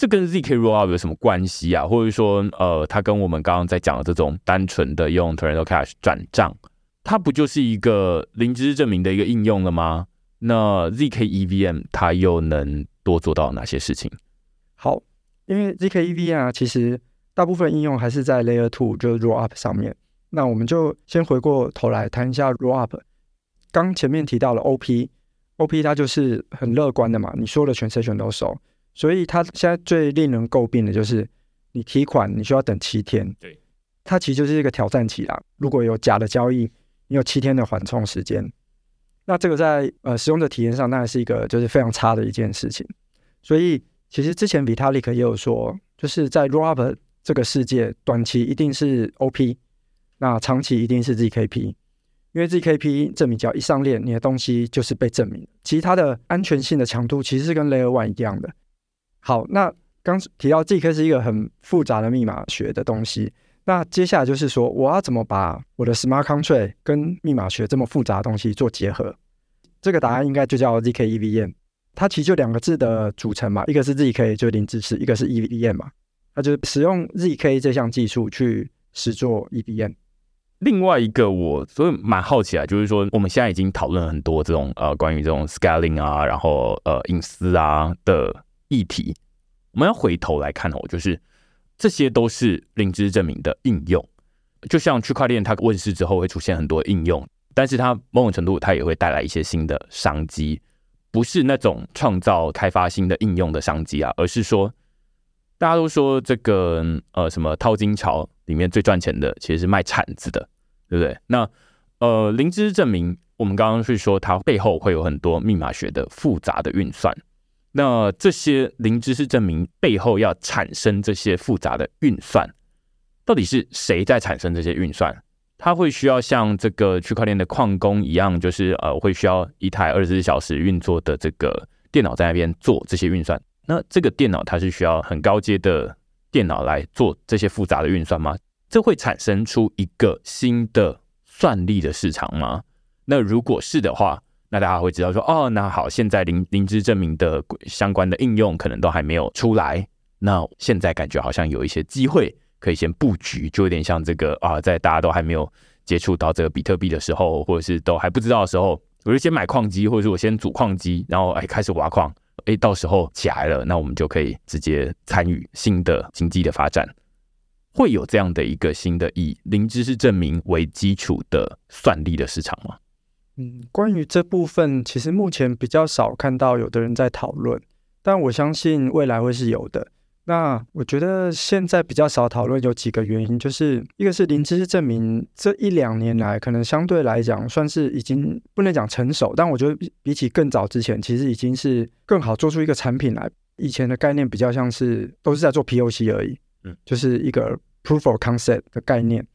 这跟 ZK Rollup 有什么关系啊？或者说，呃，它跟我们刚刚在讲的这种单纯的用 Tornado Cash 转账，它不就是一个零知识证明的一个应用了吗？那 ZK EVM 它又能多做到哪些事情？好，因为 ZK EVM 啊，其实大部分应用还是在 Layer Two，就是 Rollup 上面。那我们就先回过头来谈一下 Rollup。刚前面提到了 OP，OP 它就是很乐观的嘛，你说的 transaction 都熟，所以它现在最令人诟病的就是你提款你需要等七天，对，它其实就是一个挑战期啦。如果有假的交易，你有七天的缓冲时间。那这个在呃使用者体验上，当然是一个就是非常差的一件事情。所以其实之前 Vitalik 也有说，就是在 Rollup 这个世界，短期一定是 OP，那长期一定是 ZKP。因为 ZKP 证明只要一上链，你的东西就是被证明。其实它的安全性的强度其实是跟 Layer One 一样的。好，那刚提到 ZK 是一个很复杂的密码学的东西。那接下来就是说，我要怎么把我的 smart contract 跟密码学这么复杂的东西做结合？这个答案应该就叫 zk EVM。它其实就两个字的组成嘛，一个是 zk 就零知识，一个是 EVM 嘛。那就使用 zk 这项技术去实做 EVM。另外一个我所以蛮好奇啊，就是说我们现在已经讨论很多这种呃关于这种 scaling 啊，然后呃隐私啊的议题，我们要回头来看哦，就是。这些都是零知识证明的应用，就像区块链它问世之后会出现很多应用，但是它某种程度它也会带来一些新的商机，不是那种创造开发新的应用的商机啊，而是说大家都说这个呃什么淘金潮里面最赚钱的其实是卖铲子的，对不对？那呃零知识证明，我们刚刚是说它背后会有很多密码学的复杂的运算。那这些零知识证明背后要产生这些复杂的运算，到底是谁在产生这些运算？它会需要像这个区块链的矿工一样，就是呃，会需要一台二十四小时运作的这个电脑在那边做这些运算。那这个电脑它是需要很高阶的电脑来做这些复杂的运算吗？这会产生出一个新的算力的市场吗？那如果是的话，那大家会知道说，哦，那好，现在零零知证明的相关的应用可能都还没有出来。那现在感觉好像有一些机会可以先布局，就有点像这个啊，在大家都还没有接触到这个比特币的时候，或者是都还不知道的时候，我就先买矿机，或者是我先组矿机，然后哎开始挖矿，哎到时候起来了，那我们就可以直接参与新的经济的发展。会有这样的一个新的以零知识证明为基础的算力的市场吗？嗯，关于这部分，其实目前比较少看到有的人在讨论，但我相信未来会是有的。那我觉得现在比较少讨论有几个原因，就是一个是零知识证明这一两年来可能相对来讲算是已经不能讲成熟，但我觉得比起更早之前，其实已经是更好做出一个产品来。以前的概念比较像是都是在做 POC 而已，嗯，就是一个 Proof of Concept 的概念。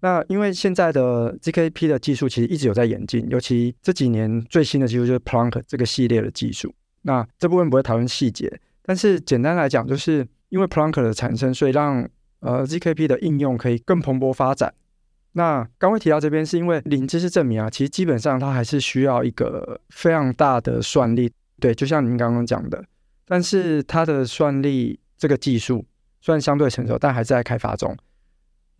那因为现在的 ZKP 的技术其实一直有在演进，尤其这几年最新的技术就是 Plonk 这个系列的技术。那这部分不会讨论细节，但是简单来讲，就是因为 Plonk 的产生，所以让呃 ZKP 的应用可以更蓬勃发展。那刚会提到这边，是因为零知识证明啊，其实基本上它还是需要一个非常大的算力，对，就像您刚刚讲的。但是它的算力这个技术虽然相对成熟，但还是在开发中。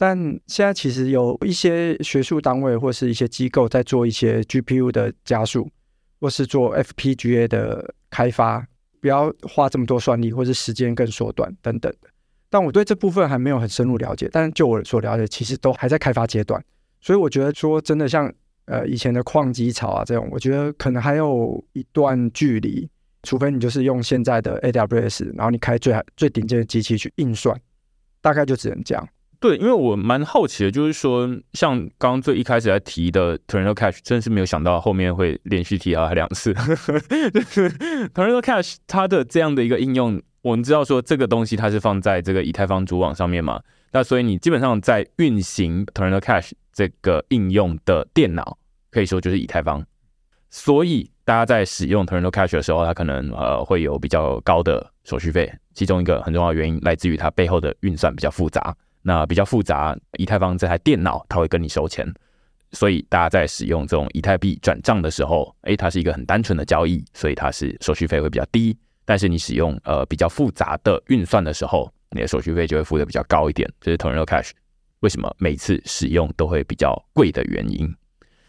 但现在其实有一些学术单位或是一些机构在做一些 GPU 的加速，或是做 FPGA 的开发，不要花这么多算力，或是时间更缩短等等的。但我对这部分还没有很深入了解，但就我所了解，其实都还在开发阶段。所以我觉得说真的像呃以前的矿机槽啊这种，我觉得可能还有一段距离，除非你就是用现在的 AWS，然后你开最最顶尖的机器去运算，大概就只能这样。对，因为我蛮好奇的，就是说，像刚刚最一开始在提的 Tornado Cash，真是没有想到后面会连续提到两次。Tornado Cash 它的这样的一个应用，我们知道说这个东西它是放在这个以太坊主网上面嘛，那所以你基本上在运行 Tornado Cash 这个应用的电脑，可以说就是以太坊。所以大家在使用 Tornado Cash 的时候，它可能呃会有比较高的手续费，其中一个很重要的原因来自于它背后的运算比较复杂。那比较复杂，以太坊这台电脑它会跟你收钱，所以大家在使用这种以太币转账的时候，诶，它是一个很单纯的交易，所以它是手续费会比较低。但是你使用呃比较复杂的运算的时候，你的手续费就会付的比较高一点。这是 Tornado Cash 为什么每次使用都会比较贵的原因。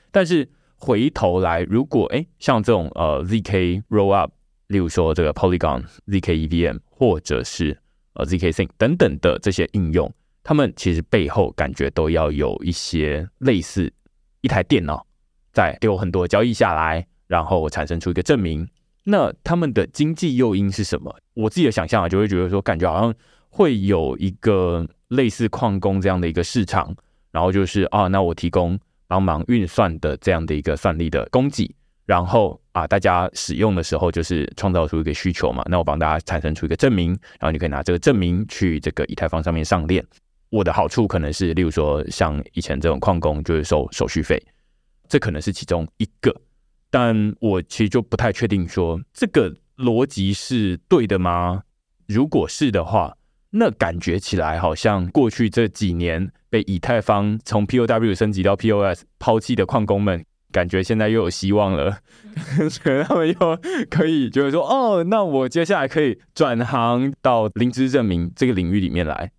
但是回头来，如果诶像这种呃 zk Rollup，例如说这个 Polygon zk EVM 或者是呃 zk Sync 等等的这些应用。他们其实背后感觉都要有一些类似一台电脑在丢很多交易下来，然后产生出一个证明。那他们的经济诱因是什么？我自己的想象啊，就会觉得说，感觉好像会有一个类似矿工这样的一个市场，然后就是啊，那我提供帮忙运算的这样的一个算力的供给，然后啊，大家使用的时候就是创造出一个需求嘛，那我帮大家产生出一个证明，然后你可以拿这个证明去这个以太坊上面上链。我的好处可能是，例如说像以前这种矿工就是收手续费，这可能是其中一个，但我其实就不太确定说这个逻辑是对的吗？如果是的话，那感觉起来好像过去这几年被以太坊从 POW 升级到 POS 抛弃的矿工们，感觉现在又有希望了，可能他们又可以就是说，哦，那我接下来可以转行到零知识证明这个领域里面来。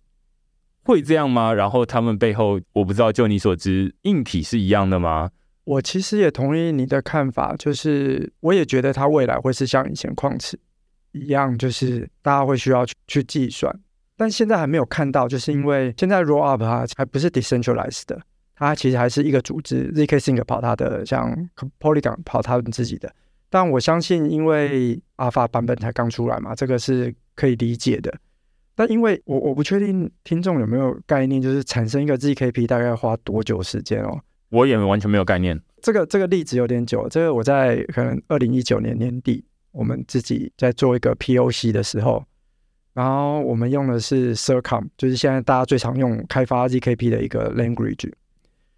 会这样吗？然后他们背后，我不知道，就你所知，硬体是一样的吗？我其实也同意你的看法，就是我也觉得它未来会是像以前矿池一样，就是大家会需要去去计算，但现在还没有看到，就是因为现在 Rollup 它还不是 decentralized 的，它其实还是一个组织，zk Sync 跑它的，像 Polygon 跑他们自己的。但我相信，因为 Alpha 版本才刚出来嘛，这个是可以理解的。但因为我我不确定听众有没有概念，就是产生一个 ZKP 大概要花多久时间哦？我也完全没有概念。这个这个例子有点久，这个我在可能二零一九年年底，我们自己在做一个 POC 的时候，然后我们用的是 Circom，就是现在大家最常用开发 ZKP 的一个 language。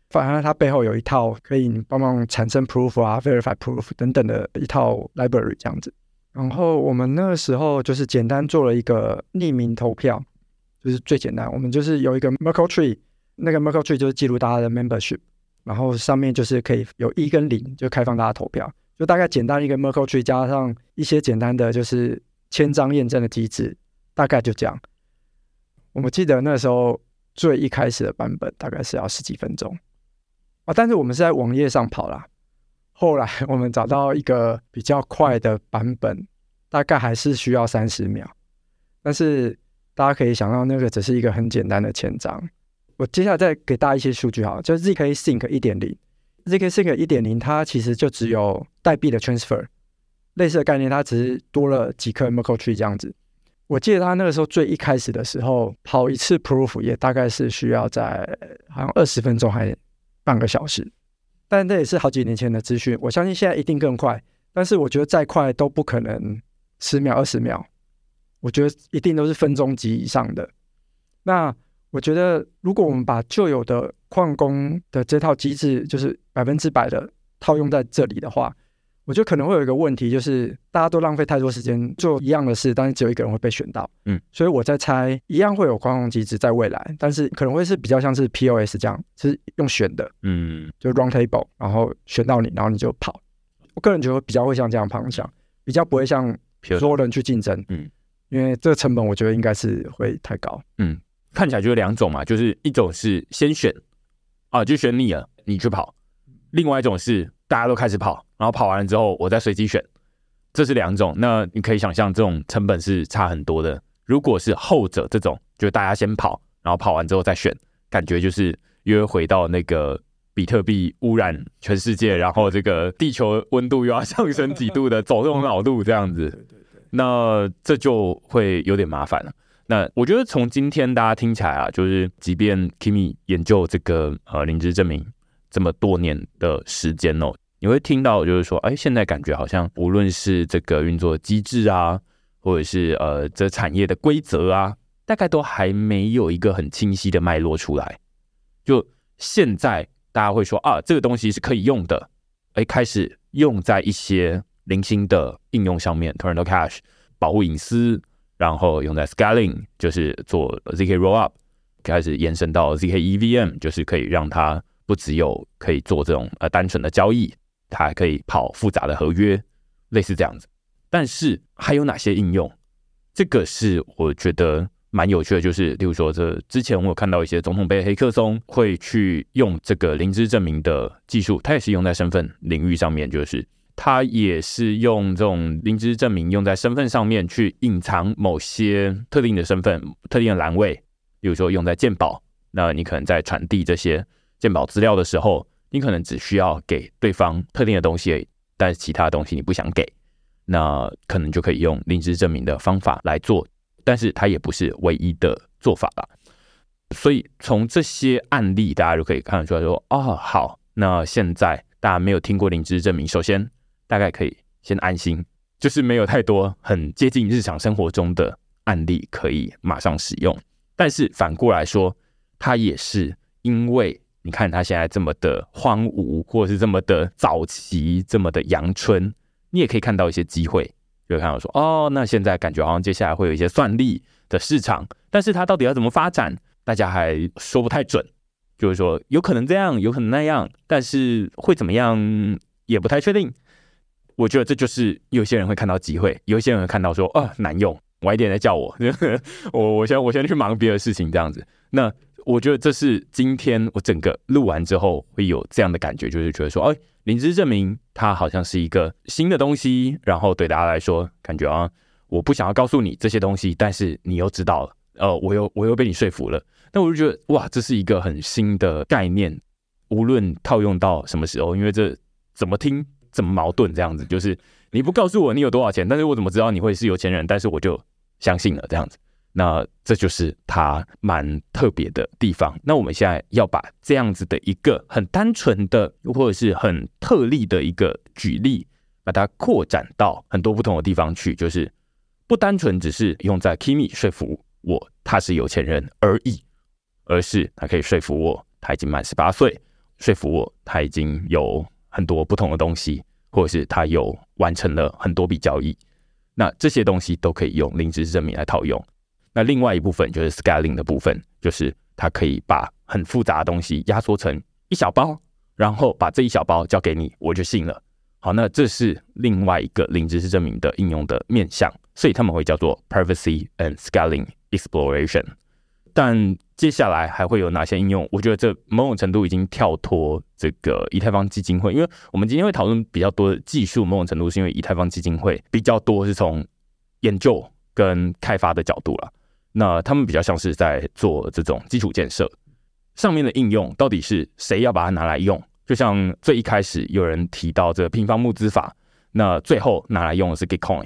反而它背后有一套可以帮忙产生 proof 啊、verify proof 等等的一套 library 这样子。然后我们那个时候就是简单做了一个匿名投票，就是最简单。我们就是有一个 Merkle Tree，那个 Merkle Tree 就是记录大家的 membership，然后上面就是可以有一跟零，就开放大家投票。就大概简单一个 Merkle Tree 加上一些简单的就是签章验证的机制，大概就这样。我们记得那时候最一开始的版本大概是要十几分钟啊，但是我们是在网页上跑啦。后来我们找到一个比较快的版本，大概还是需要三十秒。但是大家可以想到，那个只是一个很简单的前章。我接下来再给大家一些数据哈，就是 ZK Sync 一点零，ZK Sync 一点零，它其实就只有代币的 transfer，类似的概念，它只是多了几颗 Merkle tree 这样子。我记得他那个时候最一开始的时候，跑一次 proof 也大概是需要在好像二十分钟还半个小时，但这也是好几年前的资讯。我相信现在一定更快，但是我觉得再快都不可能十秒二十秒，我觉得一定都是分钟级以上的。那我觉得如果我们把旧有的矿工的这套机制，就是百分之百的套用在这里的话，我觉得可能会有一个问题，就是大家都浪费太多时间做一样的事，但是只有一个人会被选到。嗯，所以我在猜，一样会有矿工机制在未来，但是可能会是比较像是 POS 这样，是用选的。嗯，就 round table，然后选到你，然后你就跑。我个人觉得比较会像这样方向，比较不会像所有人去竞争。嗯，因为这个成本我觉得应该是会太高。嗯，看起来就是两种嘛，就是一种是先选啊，就选你了，你去跑；另外一种是大家都开始跑。然后跑完了之后，我再随机选，这是两种。那你可以想象，这种成本是差很多的。如果是后者这种，就大家先跑，然后跑完之后再选，感觉就是约回到那个比特币污染全世界，然后这个地球温度又要上升几度的走这种老路这样子。那这就会有点麻烦了。那我觉得从今天大家听起来啊，就是即便 Kimi 研究这个呃零知识证明这么多年的时间哦。你会听到，就是说，哎，现在感觉好像无论是这个运作机制啊，或者是呃这产业的规则啊，大概都还没有一个很清晰的脉络出来。就现在大家会说啊，这个东西是可以用的，哎，开始用在一些零星的应用上面，Tornado Cash 保护隐私，然后用在 Scaling 就是做 ZK Rollup，开始延伸到 ZK EVM，就是可以让它不只有可以做这种呃单纯的交易。它还可以跑复杂的合约，类似这样子。但是还有哪些应用？这个是我觉得蛮有趣的，就是例如说，这之前我有看到一些总统杯黑客松会去用这个零知证明的技术，它也是用在身份领域上面，就是它也是用这种零知证明用在身份上面去隐藏某些特定的身份、特定的栏位，比如说用在鉴宝，那你可能在传递这些鉴宝资料的时候。你可能只需要给对方特定的东西而已，但是其他东西你不想给，那可能就可以用零知识证明的方法来做，但是它也不是唯一的做法了。所以从这些案例，大家就可以看得出来说，哦，好，那现在大家没有听过零知识证明，首先大概可以先安心，就是没有太多很接近日常生活中的案例可以马上使用。但是反过来说，它也是因为。你看它现在这么的荒芜，或者是这么的早期，这么的阳春，你也可以看到一些机会，就看到说，哦，那现在感觉好像接下来会有一些算力的市场，但是它到底要怎么发展，大家还说不太准，就是说有可能这样，有可能那样，但是会怎么样也不太确定。我觉得这就是有些人会看到机会，有些人会看到说，哦，难用，晚一点再叫我，我我先我先去忙别的事情，这样子，那。我觉得这是今天我整个录完之后会有这样的感觉，就是觉得说，哎，零知识证明它好像是一个新的东西，然后对大家来说，感觉啊，我不想要告诉你这些东西，但是你又知道了，呃，我又我又被你说服了，那我就觉得哇，这是一个很新的概念，无论套用到什么时候，因为这怎么听怎么矛盾这样子，就是你不告诉我你有多少钱，但是我怎么知道你会是有钱人，但是我就相信了这样子。那这就是它蛮特别的地方。那我们现在要把这样子的一个很单纯的，或者是很特例的一个举例，把它扩展到很多不同的地方去，就是不单纯只是用在 Kimi 说服我他是有钱人而已，而是他可以说服我他已经满十八岁，说服我他已经有很多不同的东西，或者是他有完成了很多笔交易。那这些东西都可以用零知识证明来套用。那另外一部分就是 scaling 的部分，就是它可以把很复杂的东西压缩成一小包，然后把这一小包交给你，我就信了。好，那这是另外一个零知识证明的应用的面向，所以他们会叫做 privacy and scaling exploration。但接下来还会有哪些应用？我觉得这某种程度已经跳脱这个以太坊基金会，因为我们今天会讨论比较多的技术，某种程度是因为以太坊基金会比较多是从研究跟开发的角度了。那他们比较像是在做这种基础建设上面的应用，到底是谁要把它拿来用？就像最一开始有人提到这平方募资法，那最后拿来用的是 Gitcoin。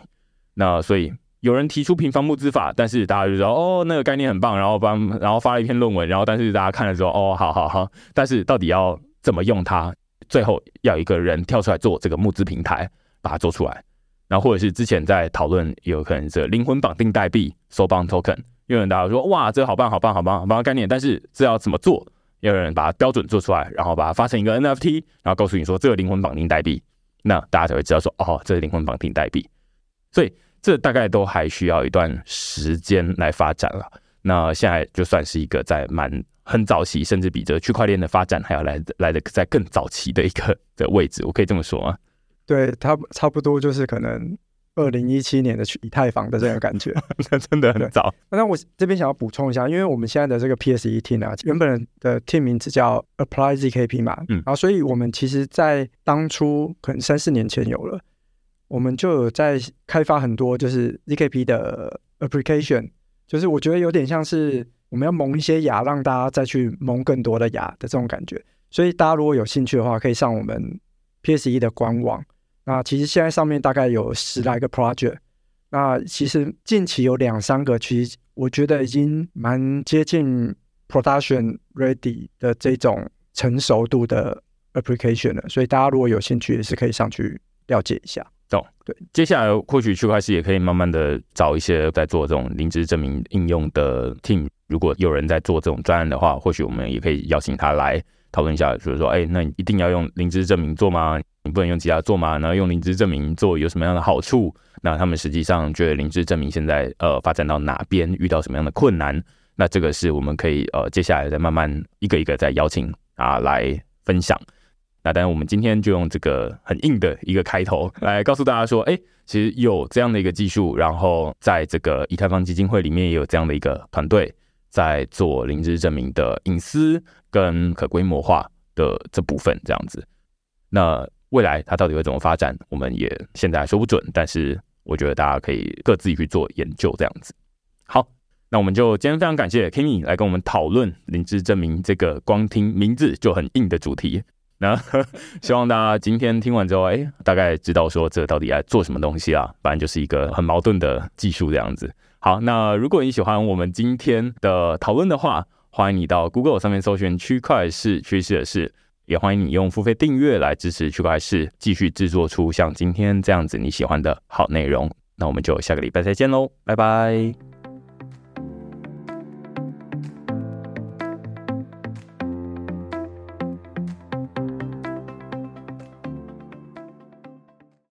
那所以有人提出平方募资法，但是大家就说哦，那个概念很棒，然后帮然后发了一篇论文，然后但是大家看了之后哦，好好好，但是到底要怎么用它？最后要一个人跳出来做这个募资平台，把它做出来。然后或者是之前在讨论，有可能是灵魂绑定代币 Soulbound Token，有人大家说哇，这个好棒好棒好棒好棒的概念，但是这要怎么做？有人把它标准做出来，然后把它发成一个 NFT，然后告诉你说这个灵魂绑定代币，那大家才会知道说哦，这是灵魂绑定代币。所以这大概都还需要一段时间来发展了。那现在就算是一个在蛮很早期，甚至比这区块链的发展还要来来的在更早期的一个的位置，我可以这么说吗？对，它差不多就是可能二零一七年的去以太坊的这种感觉，那真的很早。那我这边想要补充一下，因为我们现在的这个 PSE team 啊，原本的 team 名字叫 Apply ZKP 嘛，嗯，然后所以我们其实在当初可能三四年前有了，我们就有在开发很多就是 ZKP 的 application，就是我觉得有点像是我们要蒙一些牙，让大家再去蒙更多的牙的这种感觉。所以大家如果有兴趣的话，可以上我们 PSE 的官网。那其实现在上面大概有十来个 project，那其实近期有两三个，其实我觉得已经蛮接近 production ready 的这种成熟度的 application 了，所以大家如果有兴趣，也是可以上去了解一下。懂，对，接下来或许区块链也可以慢慢的找一些在做这种零知识证明应用的 team，如果有人在做这种专案的话，或许我们也可以邀请他来讨论一下，就是说，哎，那你一定要用零知识证明做吗？你不能用其他做吗？然后用零知识证明做有什么样的好处？那他们实际上觉得零知识证明现在呃发展到哪边，遇到什么样的困难？那这个是我们可以呃接下来再慢慢一个一个再邀请啊来分享。那当然我们今天就用这个很硬的一个开头 来告诉大家说，哎，其实有这样的一个技术，然后在这个以太坊基金会里面也有这样的一个团队在做零知识证明的隐私跟可规模化的这部分，这样子。那未来它到底会怎么发展，我们也现在还说不准。但是我觉得大家可以各自去做研究，这样子。好，那我们就今天非常感谢 Kimi 来跟我们讨论零知识证明这个光听名字就很硬的主题。那 希望大家今天听完之后，哎，大概知道说这到底在做什么东西啊？反正就是一个很矛盾的技术这样子。好，那如果你喜欢我们今天的讨论的话，欢迎你到 Google 上面搜寻区块市趋势的事。也欢迎你用付费订阅来支持区块市，继续制作出像今天这样子你喜欢的好内容。那我们就下个礼拜再见喽，拜拜。